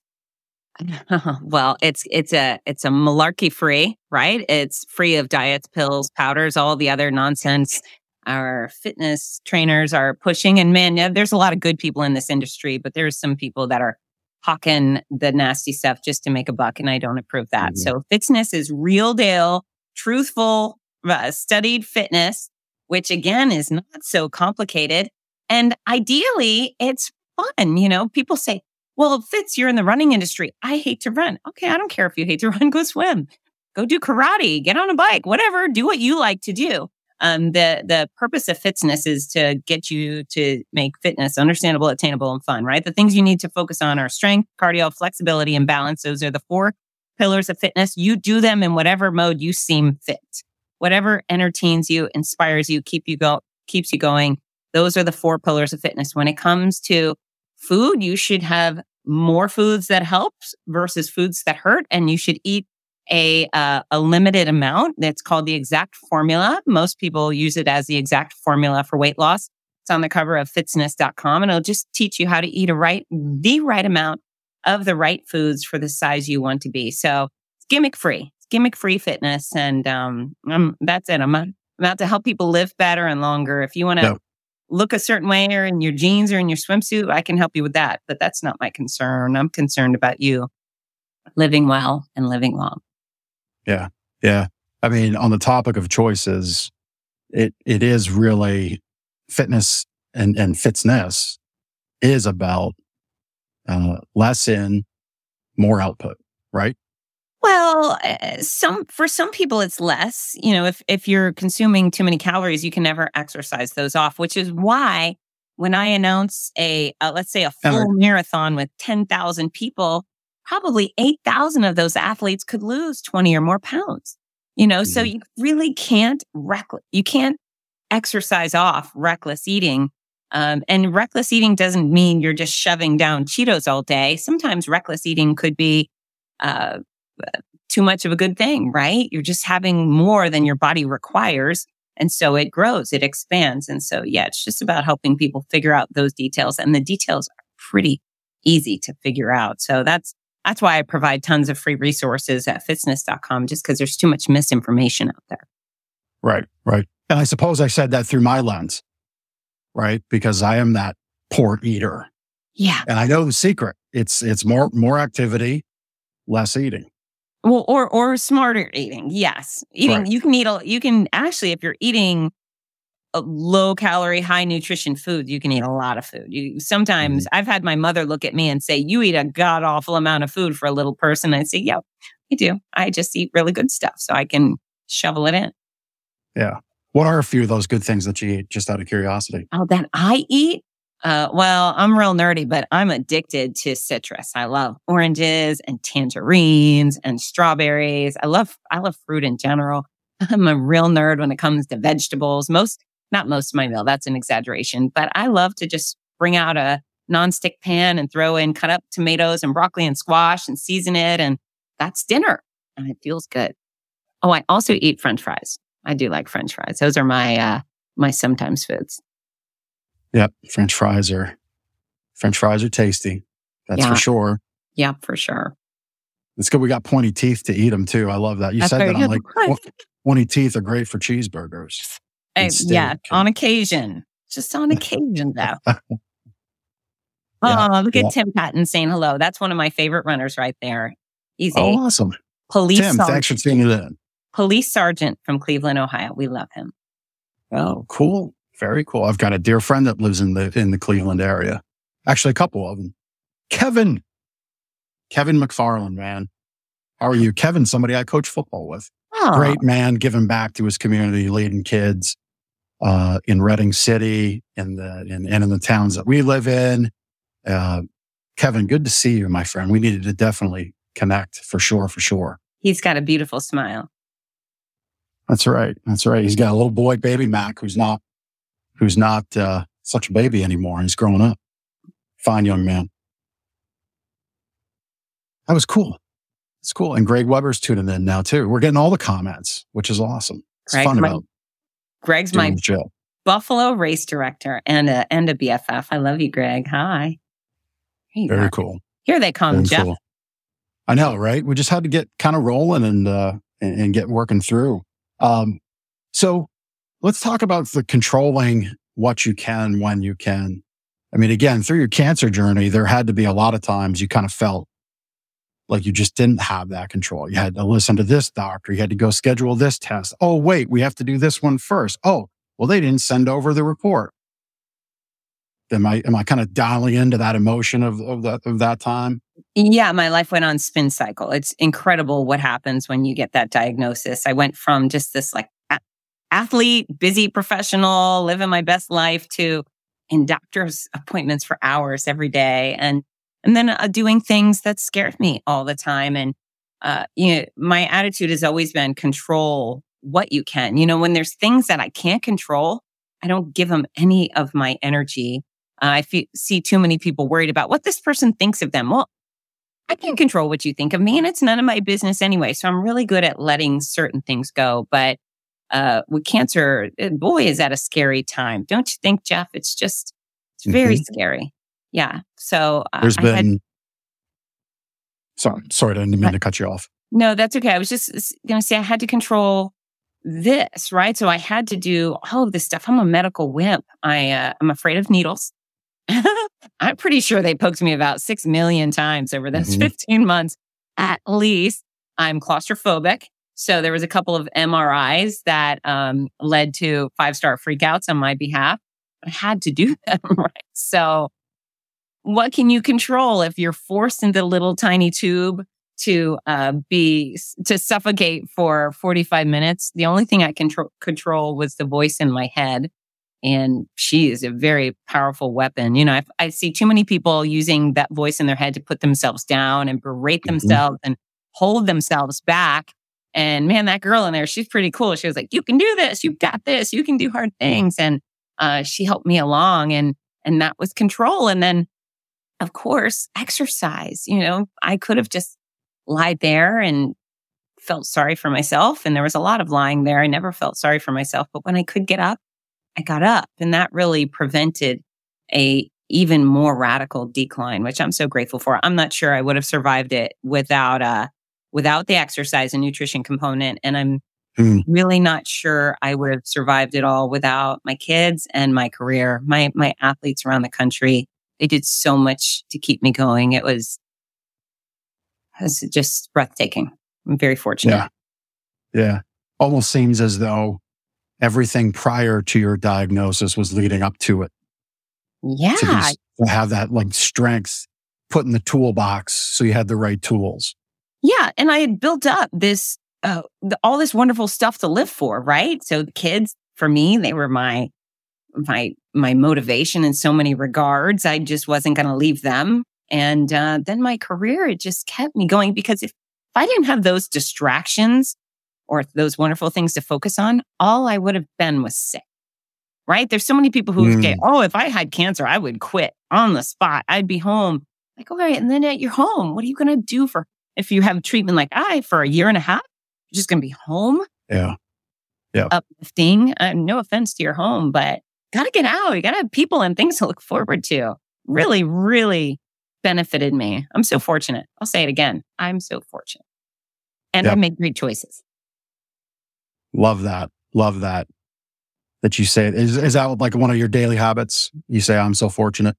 well, it's it's a it's a malarkey free, right? It's free of diets, pills, powders, all the other nonsense our fitness trainers are pushing. And man, yeah, there's a lot of good people in this industry, but there's some people that are hawking the nasty stuff just to make a buck, and I don't approve that. Mhm. So Fitzness is real deal, truthful, uh, studied fitness, which again is not so complicated. And ideally, it's fun. You know, people say, well, Fitz, you're in the running industry. I hate to run. Okay, I don't care if you hate to run, go swim, go do karate, get on a bike, whatever, do what you like to do. Um, the the purpose of Fitzness is to get you to make fitness understandable, attainable, and fun, right? The things you need to focus on are strength, cardio, flexibility, and balance. Those are the four pillars of fitness. You do them in whatever mode you seem fit. Whatever entertains you, inspires you, keep you go keeps you going. Those are the four pillars of fitness. When it comes to food, you should have more foods that help versus foods that hurt, and you should eat a uh, a limited amount. That's called the exact formula. Most people use it as the exact formula for weight loss. It's on the cover of Fitzness.com and it'll just teach you how to eat a right, the right amount of the right foods for the size you want to be. So it's gimmick free. It's gimmick free fitness. And um, I'm, that's it. I'm, I'm out to help people live better and longer. If you want to Yep. look a certain way or in your jeans or in your swimsuit, I can help you with that. But that's not my concern. I'm concerned about you living well and living long. Yeah. Yeah. I mean, on the topic of choices, it it is really fitness and and fitness is about uh, less in, more output, right? Well, uh, some for some people it's less. You know, if if you're consuming too many calories, you can never exercise those off. Which is why when I announce a uh, let's say a full marathon with ten thousand people, probably eight thousand of those athletes could lose twenty or more pounds. You know, so Mhm. you really can't reckless. You can't exercise off reckless eating. Um, and reckless eating doesn't mean you're just shoving down Cheetos all day. Sometimes reckless eating could be uh, too much of a good thing, right? You're just having more than your body requires. And so it grows, it expands. And so, yeah, it's just about helping people figure out those details. And the details are pretty easy to figure out. So that's, that's why I provide tons of free resources at Fitzness.com, just because there's too much misinformation out there. Right, right. And I suppose I said that through my lens, right? Because I am that poor eater, Yeah. and I know the secret. It's it's more more activity, less eating. Well, or or smarter eating. Yes, eating. Right. You can eat. A, you can actually, if you're eating a low calorie, high nutrition food, you can eat a lot of food. You sometimes I've had my mother look at me and say, "You eat a god awful amount of food for a little person." I say, "Yeah, I do. I just eat really good stuff, so I can shovel it in." Yeah. What are a few of those good things that you eat, just out of curiosity? Oh, that I eat? Uh, well, I'm real nerdy, but I'm addicted to citrus. I love oranges and tangerines and strawberries. I love, I love fruit in general. I'm a real nerd when it comes to vegetables. Most, not most of my meal. That's an exaggeration, but I love to just bring out a nonstick pan and throw in cut up tomatoes and broccoli and squash and season it. And that's dinner and it feels good. Oh, I also eat french fries. I do like french fries. Those are my, uh, my sometimes foods. Yep. French fries are, French fries are tasty. That's Yeah. for sure. Yep, for sure. It's good. We got pointy teeth to eat them too. I love that. You That's said that. I'm like, "Well, pointy teeth are great for cheeseburgers. Yeah, on occasion. Just on occasion, though. Yeah, oh, look yeah. at Tim Patton saying hello. That's one of my favorite runners right there. He's Oh, awesome. police Tim, sergeant, thanks for tuning in. police sergeant from Cleveland, Ohio. We love him. Oh, cool. Very cool. I've got a dear friend that lives in the in the Cleveland area. Actually, a couple of them. Kevin. Kevin McFarland, man. How are you? Kevin, somebody I coach football with. Oh, Great man, giving back to his community, leading kids uh, in Reading City in the in, and in the towns that we live in. Uh, Kevin, good to see you, my friend. We needed to definitely connect for sure, for sure. He's got a beautiful smile. That's right. That's right. He's got a little boy, baby Mac, who's not, who's not uh, such a baby anymore. He's growing up. Fine young man. That was cool. It's cool. And Greg Weber's tuning in now too. We're getting all the comments, which is awesome. It's Greg, fun my- about Greg's doing my show. Buffalo race director and a and a BFF. I love you, Greg. Hi. You Very are. cool. Here they come, Very Jeff. cool. I know, right? We just had to get kind of rolling and uh, and, and get working through. Um, so let's talk about the controlling what you can when you can. I mean, again, through your cancer journey, there had to be a lot of times you kind of felt like you just didn't have that control. You had to listen to this doctor. You had to go schedule this test. Oh, wait, we have to do this one first. Oh, well, they didn't send over the report. Am I am I kind of dialing into that emotion of of that of that time? Yeah, my life went on spin cycle. It's incredible what happens when you get that diagnosis. I went from just this like a- athlete, busy professional, living my best life to in doctor's appointments for hours every day and and then uh, doing things that scared me all the time and uh you know my attitude has always been control what you can. You know, when there's things that I can't control, I don't give them any of my energy. Uh, I fe- see too many people worried about what this person thinks of them. Well, I can't control what you think of me and it's none of my business anyway. So I'm really good at letting certain things go. But uh, with cancer, eh, boy, is that a scary time. Don't you think, Jeff? It's just, it's very scary. Yeah. So uh, There's I had, been. Sorry, sorry, I didn't mean to cut you off. no, that's okay. I was just going to say I had to control this, right? So I had to do all of this stuff. I'm a medical wimp. I, uh, I'm afraid of needles. I'm pretty sure they poked me about six million times over those Mhm. 15 months at least. I'm claustrophobic. So there was a couple of MRIs that um, led to five star freakouts on my behalf. I had to do them, right? So what can you control if you're forced into the little tiny tube to uh, be to suffocate for 45 minutes? The only thing I control control was the voice in my head and she is a very powerful weapon. You know, I, I see too many people using that voice in their head to put themselves down and berate Mhm. themselves and hold themselves back. And man, that girl in there, she's pretty cool. She was like, "You can do this. You've got this. You can do hard things." And uh, she helped me along, and and that was control. And then, of course, exercise. You know, I could have just lied there and felt sorry for myself. And there was a lot of lying there. I never felt sorry for myself, but when I could get up, I got up and that really prevented a even more radical decline, which I'm so grateful for. I'm not sure I would have survived it without, uh, without the exercise and nutrition component. And I'm Hmm. really not sure I would have survived it all without my kids and my career. My, my athletes around the country, they did so much to keep me going. It was, it was just breathtaking. I'm very fortunate. Yeah. Yeah. Almost seems as though everything prior to your diagnosis was leading up to it. Yeah. To, be, to have that like strength put in the toolbox so you had the right tools. Yeah, and I had built up this uh, the, all this wonderful stuff to live for, right? So the kids, for me. They were my, my, my motivation in so many regards. I just wasn't going to leave them. And uh, then my career, it just kept me going because if, if I didn't have those distractions or those wonderful things to focus on, all I would have been was sick. Right. There's so many people who mm. say, Oh, if I had cancer, I would quit on the spot. I'd be home. Like, all right. And then at your home, what are you going to do for if you have treatment like I for a year and a half? You're just going to be home. Yeah. Yeah. Uplifting. Uh, no offense to your home, but got to get out. You got to have people and things to look forward to. Really, really benefited me. I'm so fortunate. I'll say it again. I'm so fortunate. And yep. I made great choices. Love that. Love that. That you say. Is, is that like one of your daily habits? You say, I'm so fortunate.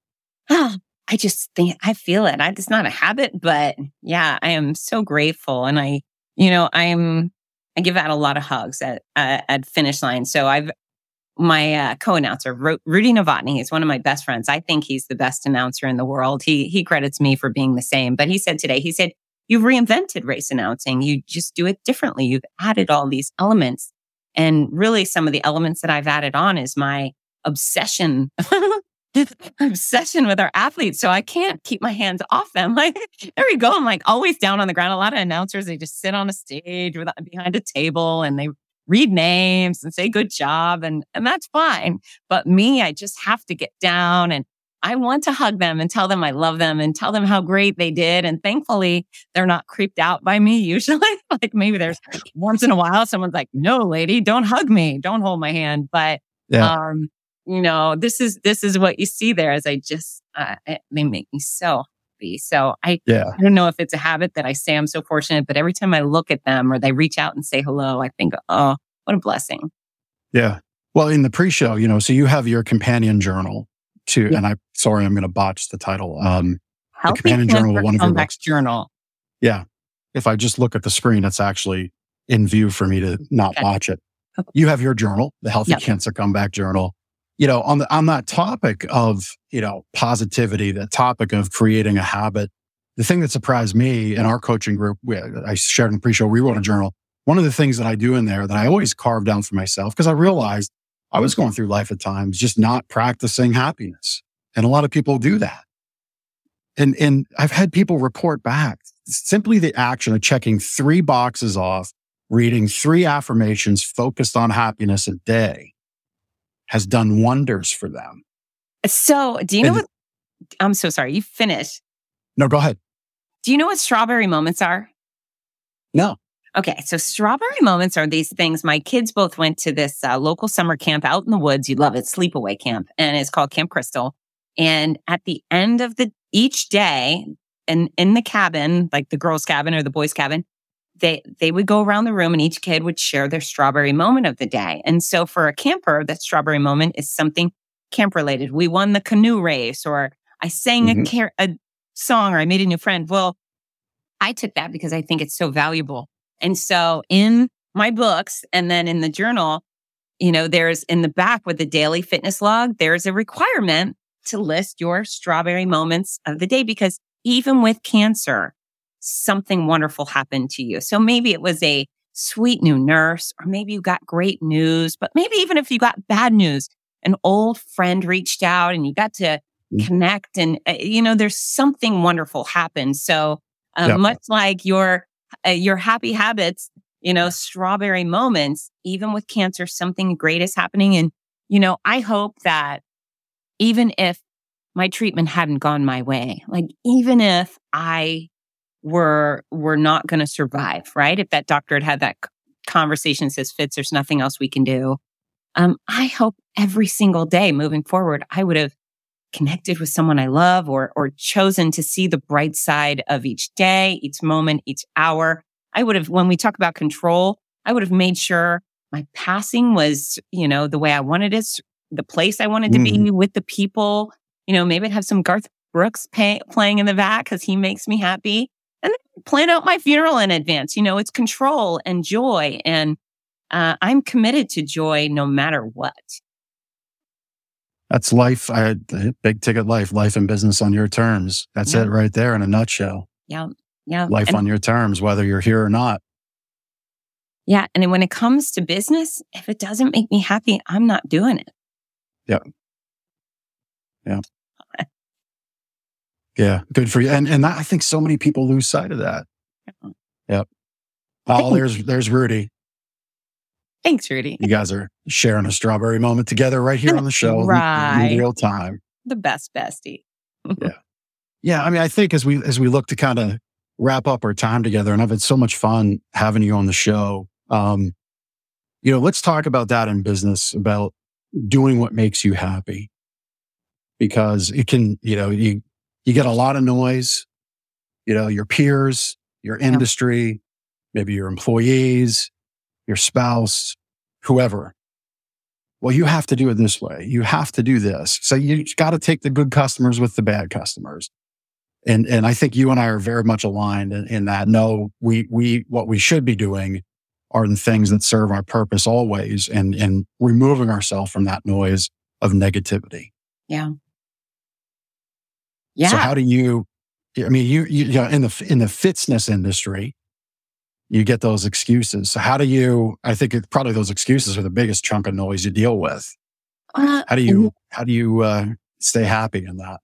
Oh, I just think I feel it. I, it's not a habit, but yeah, I am so grateful. And I, you know, I'm, I give out a lot of hugs at, uh, at finish line. So I've, my uh, co-announcer, Rudy Novotny, is one of my best friends. I think he's the best announcer in the world. He, he credits me for being the same, but he said today, he said, you've reinvented race announcing. You just do it differently. You've added all these elements. And really some of the elements that I've added on is my obsession obsession with our athletes. So I can't keep my hands off them. Like, there we go. I'm like always down on the ground. A lot of announcers, they just sit on a stage with, behind a table and they read names and say good job. And, and that's fine. But me, I just have to get down and I want to hug them and tell them I love them and tell them how great they did. And thankfully, they're not creeped out by me usually. like maybe there's once in a while someone's like, no, lady, don't hug me. Don't hold my hand. But, yeah. um, you know, this is, this is what you see there as I just, uh, it, they make me so happy. So I, yeah. I don't know if it's a habit that I say I'm so fortunate, but every time I look at them or they reach out and say hello, I think, oh, what a blessing. Yeah. Well, in the pre-show, you know, so you have your companion journal to, yeah. and I, sorry, I'm going to botch the title. Um, the companion journal, one of your books. Journal. Yeah. If I just look at the screen, it's actually in view for me to not okay. botch it. You have your journal, the Healthy yep. Cancer Comeback Journal you know, on the, on that topic of, you know, positivity, the topic of creating a habit, the thing that surprised me in our coaching group, we, I shared in pre-show, we wrote a journal. One of the things that I do in there that I always carve down for myself, because I realized I was going through life at times just not practicing happiness. And a lot of people do that. And, and I've had people report back simply the action of checking three boxes off, reading three affirmations focused on happiness a day has done wonders for them. So, do you know and, what? I'm so sorry. You finished. No, go ahead. Do you know what strawberry moments are? No. Okay, so strawberry moments are these things. My kids both went to this uh, local summer camp out in the woods. You love it, sleepaway camp, and it's called Camp Crystal. And at the end of the each day, and in the cabin, like the girls' cabin or the boys' cabin, they they would go around the room and each kid would share their strawberry moment of the day. And so for a camper, that strawberry moment is something camp related. We won the canoe race or I sang mm-hmm. a, car- a song or I made a new friend. Well, I took that because I think it's so valuable. And so in my books and then in the journal, you know, there's in the back with the daily fitness log, there's a requirement to list your strawberry moments of the day because even with cancer, something wonderful happened to you. So maybe it was a sweet new nurse, or maybe you got great news, but maybe even if you got bad news, an old friend reached out and you got to mm. connect and, uh, you know, there's something wonderful happened. So uh, yep. much like your, uh, your happy habits, you know, strawberry moments, even with cancer, something great is happening. And, you know, I hope that even if my treatment hadn't gone my way, like even if I were were not going to survive, right? If that doctor had had that conversation says, Fitz, there's nothing else we can do. Um, I hope every single day moving forward, I would have connected with someone I love or, or chosen to see the bright side of each day, each moment, each hour. I would have, when we talk about control, I would have made sure my passing was, you know, the way I wanted it, the place I wanted to mm. be with the people. You know, maybe I'd have some Garth Brooks pay, playing in the back because he makes me happy and plan out my funeral in advance. You know, it's control and joy. And uh, I'm committed to joy no matter what. That's life. I had big ticket life, life and business on your terms. That's yeah. it right there in a nutshell. Yeah. Yeah. Life and, on your terms, whether you're here or not. Yeah. And when it comes to business, if it doesn't make me happy, I'm not doing it. Yep. Yeah. Yeah. Good for you. And, and I think so many people lose sight of that. Yep. Oh, there's, there's Rudy. Thanks, Rudy. You guys are sharing a strawberry moment together right here on the show. Right. In real time. The best bestie. yeah. Yeah. I mean, I think as we, as we look to kind of wrap up our time together, and I've had so much fun having you on the show. Um, you know, let's talk about that in business about doing what makes you happy because it can, you know, you, you get a lot of noise, you know, your peers, your industry, yeah. maybe your employees, your spouse, whoever. Well, you have to do it this way. You have to do this. So you got to take the good customers with the bad customers. And, and I think you and I are very much aligned in, in that. No, we, we, what we should be doing are the things that serve our purpose always and, and removing ourselves from that noise of negativity. Yeah. Yeah. So how do you, I mean, you, you, you know, in the, in the fitness industry, you get those excuses. So how do you, I think it, probably those excuses are the biggest chunk of noise you deal with. Uh, how do you, how do you, uh, stay happy in that?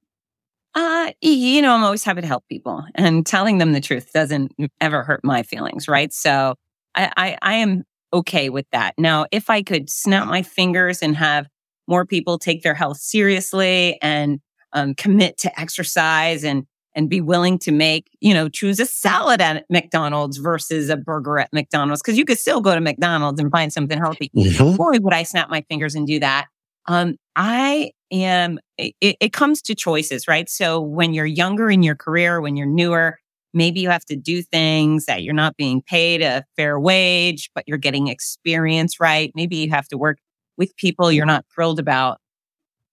Uh, you know, I'm always happy to help people and telling them the truth doesn't ever hurt my feelings. Right. So I, I, I am okay with that. Now, if I could snap my fingers and have more people take their health seriously and um, commit to exercise and and be willing to make, you know, choose a salad at McDonald's versus a burger at McDonald's. Cause you could still go to McDonald's and find something healthy. Mm-hmm. Boy, would I snap my fingers and do that. Um, I am, it, it comes to choices, right? So when you're younger in your career, when you're newer, maybe you have to do things that you're not being paid a fair wage, but you're getting experience, right? Maybe you have to work with people you're not thrilled about.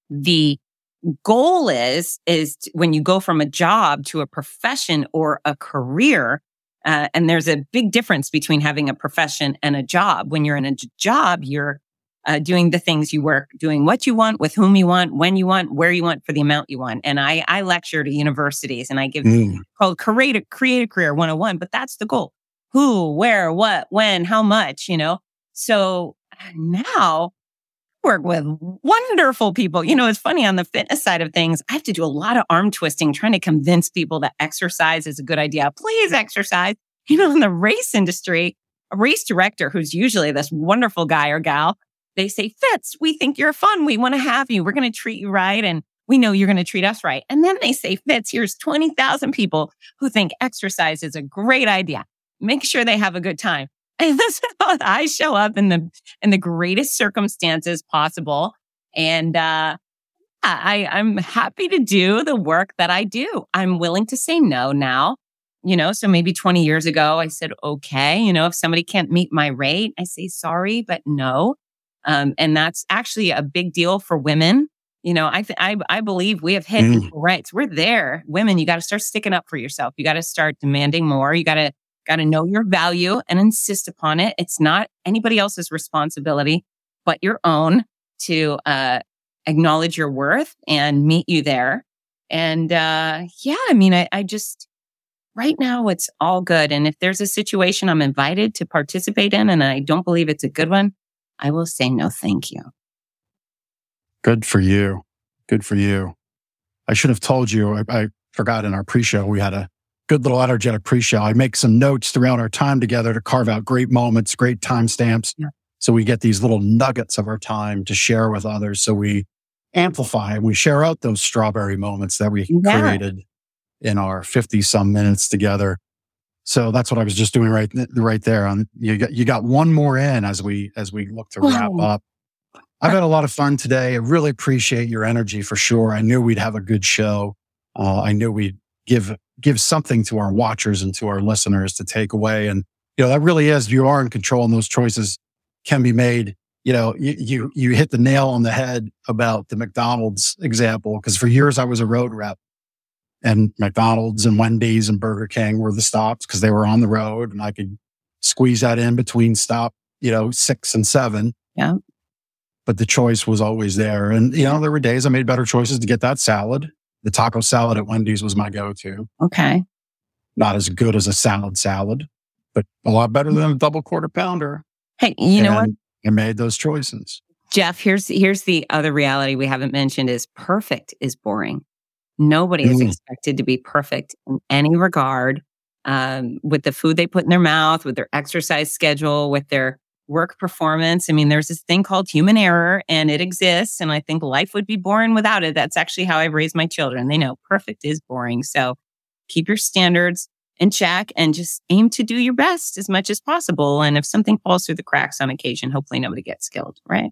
The goal is is when you go from a job to a profession or a career uh, and there's a big difference between having a profession and a job. When you're in a job you're uh, doing the things you work doing what you want with whom you want when you want where you want for the amount you want. And i i lecture to universities and i give mm. called create a, create a career 101 but that's the goal. Who where what when how much you know? So now work with wonderful people. You know, it's funny on the fitness side of things, I have to do a lot of arm twisting trying to convince people that exercise is a good idea. Please exercise. You know, in the race industry, a race director who's usually this wonderful guy or gal, they say, Fitz, we think you're fun. We want to have you. We're going to treat you right. And we know you're going to treat us right. And then they say, Fitz, here's 20,000 people who think exercise is a great idea. Make sure they have a good time. So I show up in the in the greatest circumstances possible. And uh I, I'm happy to do the work that I do. I'm willing to say no now. You know, so maybe 20 years ago, I said, okay, you know, if somebody can't meet my rate, I say sorry, but no. Um, and that's actually a big deal for women. You know, I, th- I, I believe we have hit mm. rights. We're there. Women, you got to start sticking up for yourself. You got to start demanding more. You got to got to know your value and insist upon it. It's not anybody else's responsibility, but your own to uh, acknowledge your worth and meet you there. And uh, yeah, I mean, I, I just, right now it's all good. And if there's a situation I'm invited to participate in and I don't believe it's a good one, I will say no, thank you. Good for you. Good for you. I should have told you. I, I forgot in our pre-show we had a good little energetic pre-show. I make some notes throughout our time together to carve out great moments, great timestamps. Yeah. So we get these little nuggets of our time to share with others. So we amplify and we share out those strawberry moments that we yeah. created in our 50 some minutes together. So that's what I was just doing right, right there. On you got, you got one more in as we, as we look to wrap oh. up. I've had a lot of fun today. I really appreciate your energy for sure. I knew we'd have a good show. Uh, I knew we'd give give something to our watchers and to our listeners to take away. And, you know, that really is, you are in control and those choices can be made. You know, you, you, you hit the nail on the head about the McDonald's example. Cause for years I was a road rep and McDonald's and Wendy's and Burger King were the stops because they were on the road and I could squeeze that in between stop, you know, six and seven. Yeah. But the choice was always there. And, you know, there were days I made better choices to get that salad the taco salad at Wendy's was my go-to. Okay. Not as good as a salad salad, but a lot better than a double quarter pounder. Hey, you know what? I made those choices. Jeff, here's here's the other reality we haven't mentioned is perfect is boring. Nobody mm. is expected to be perfect in any regard. Um, with the food they put in their mouth, with their exercise schedule, with their work performance. I mean, there's this thing called human error and it exists. And I think life would be boring without it. That's actually how I've raised my children. They know perfect is boring. So keep your standards in check and just aim to do your best as much as possible. And if something falls through the cracks on occasion, hopefully nobody gets killed, right?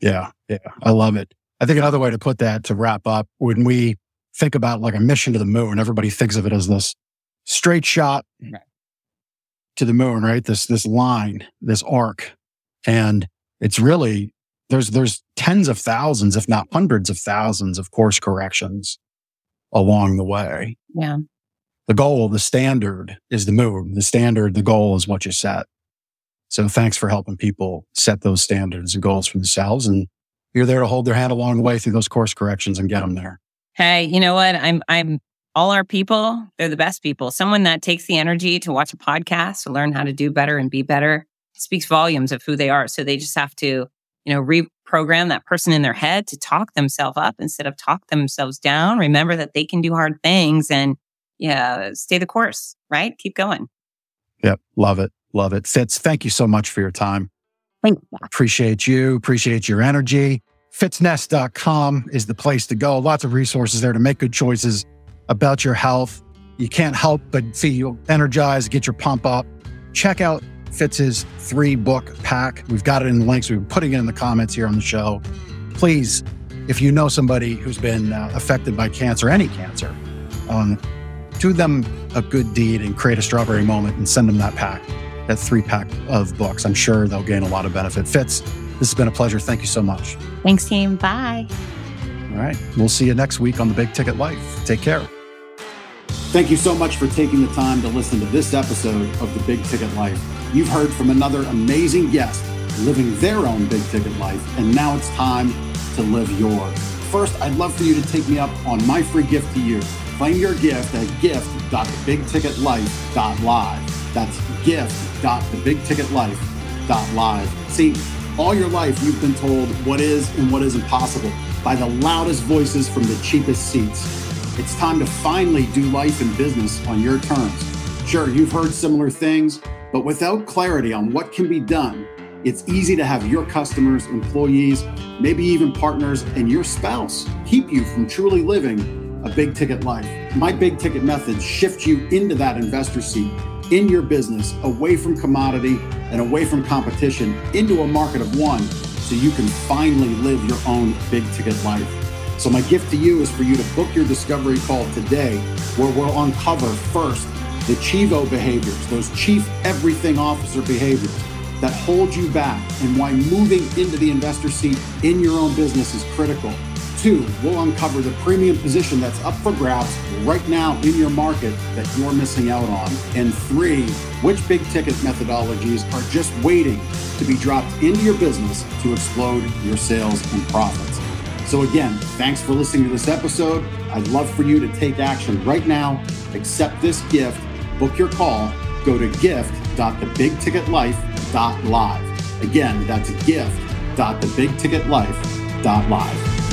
Yeah. Yeah. I love it. I think another way to put that to wrap up, when we think about like a mission to the moon, everybody thinks of it as this straight shot right. To the moon, right? This, this line, this arc. And it's really, there's, there's tens of thousands, if not hundreds of thousands of course corrections along the way. Yeah. The goal, the standard is the moon. The standard, the goal is what you set. So thanks for helping people set those standards and goals for themselves. And you're there to hold their hand along the way through those course corrections and get them there. Hey, you know what? I'm, I'm all our people. They're the best people. Someone that takes the energy to watch a podcast, to learn how to do better and be better speaks volumes of who they are. So they just have to, you know, reprogram that person in their head to talk themselves up instead of talk themselves down. Remember that they can do hard things and yeah, stay the course, right? Keep going. Yep. Love it. Love it. Fitz, thank you so much for your time. Thank you. Appreciate you. Appreciate your energy. Fitzness.com is the place to go. Lots of resources there to make good choices about your health. You can't help but feel energized, get your pump up. Check out Fitz's three book pack. We've got it in the links. We've been putting it in the comments here on the show. Please, if you know somebody who's been uh, affected by cancer, any cancer, um, do them a good deed and create a strawberry moment and send them that pack, that three pack of books. I'm sure they'll gain a lot of benefit. Fitz, this has been a pleasure. Thank you so much. Thanks, team. Bye. All right. We'll see you next week on the Big Ticket Life. Take care. Thank you so much for taking the time to listen to this episode of the Big Ticket Life. You've heard from another amazing guest living their own big ticket life, and now it's time to live yours. First, I'd love for you to take me up on my free gift to you. Claim your gift at gift.thebigticketlife.live. That's gift.thebigticketlife.live. See, all your life you've been told what is and what isn't possible by the loudest voices from the cheapest seats. It's time to finally do life and business on your terms. Sure, you've heard similar things, but without clarity on what can be done, it's easy to have your customers, employees, maybe even partners, and your spouse keep you from truly living a big ticket life. My big ticket methods shift you into that investor seat in your business, away from commodity and away from competition, into a market of one, so you can finally live your own big ticket life. So, my gift to you is for you to book your discovery call today, where we'll uncover first the Chivo behaviors, those chief everything officer behaviors that hold you back, and why moving into the investor seat in your own business is critical. Two, we'll uncover the premium position that's up for grabs right now in your market that you're missing out on. And three, which big ticket methodologies are just waiting to be dropped into your business to explode your sales and profits. So, again, thanks for listening to this episode. I'd love for you to take action right now, accept this gift, book your call, go to gift.thebigticketlife.live. Again, that's gift.thebigticketlife.live.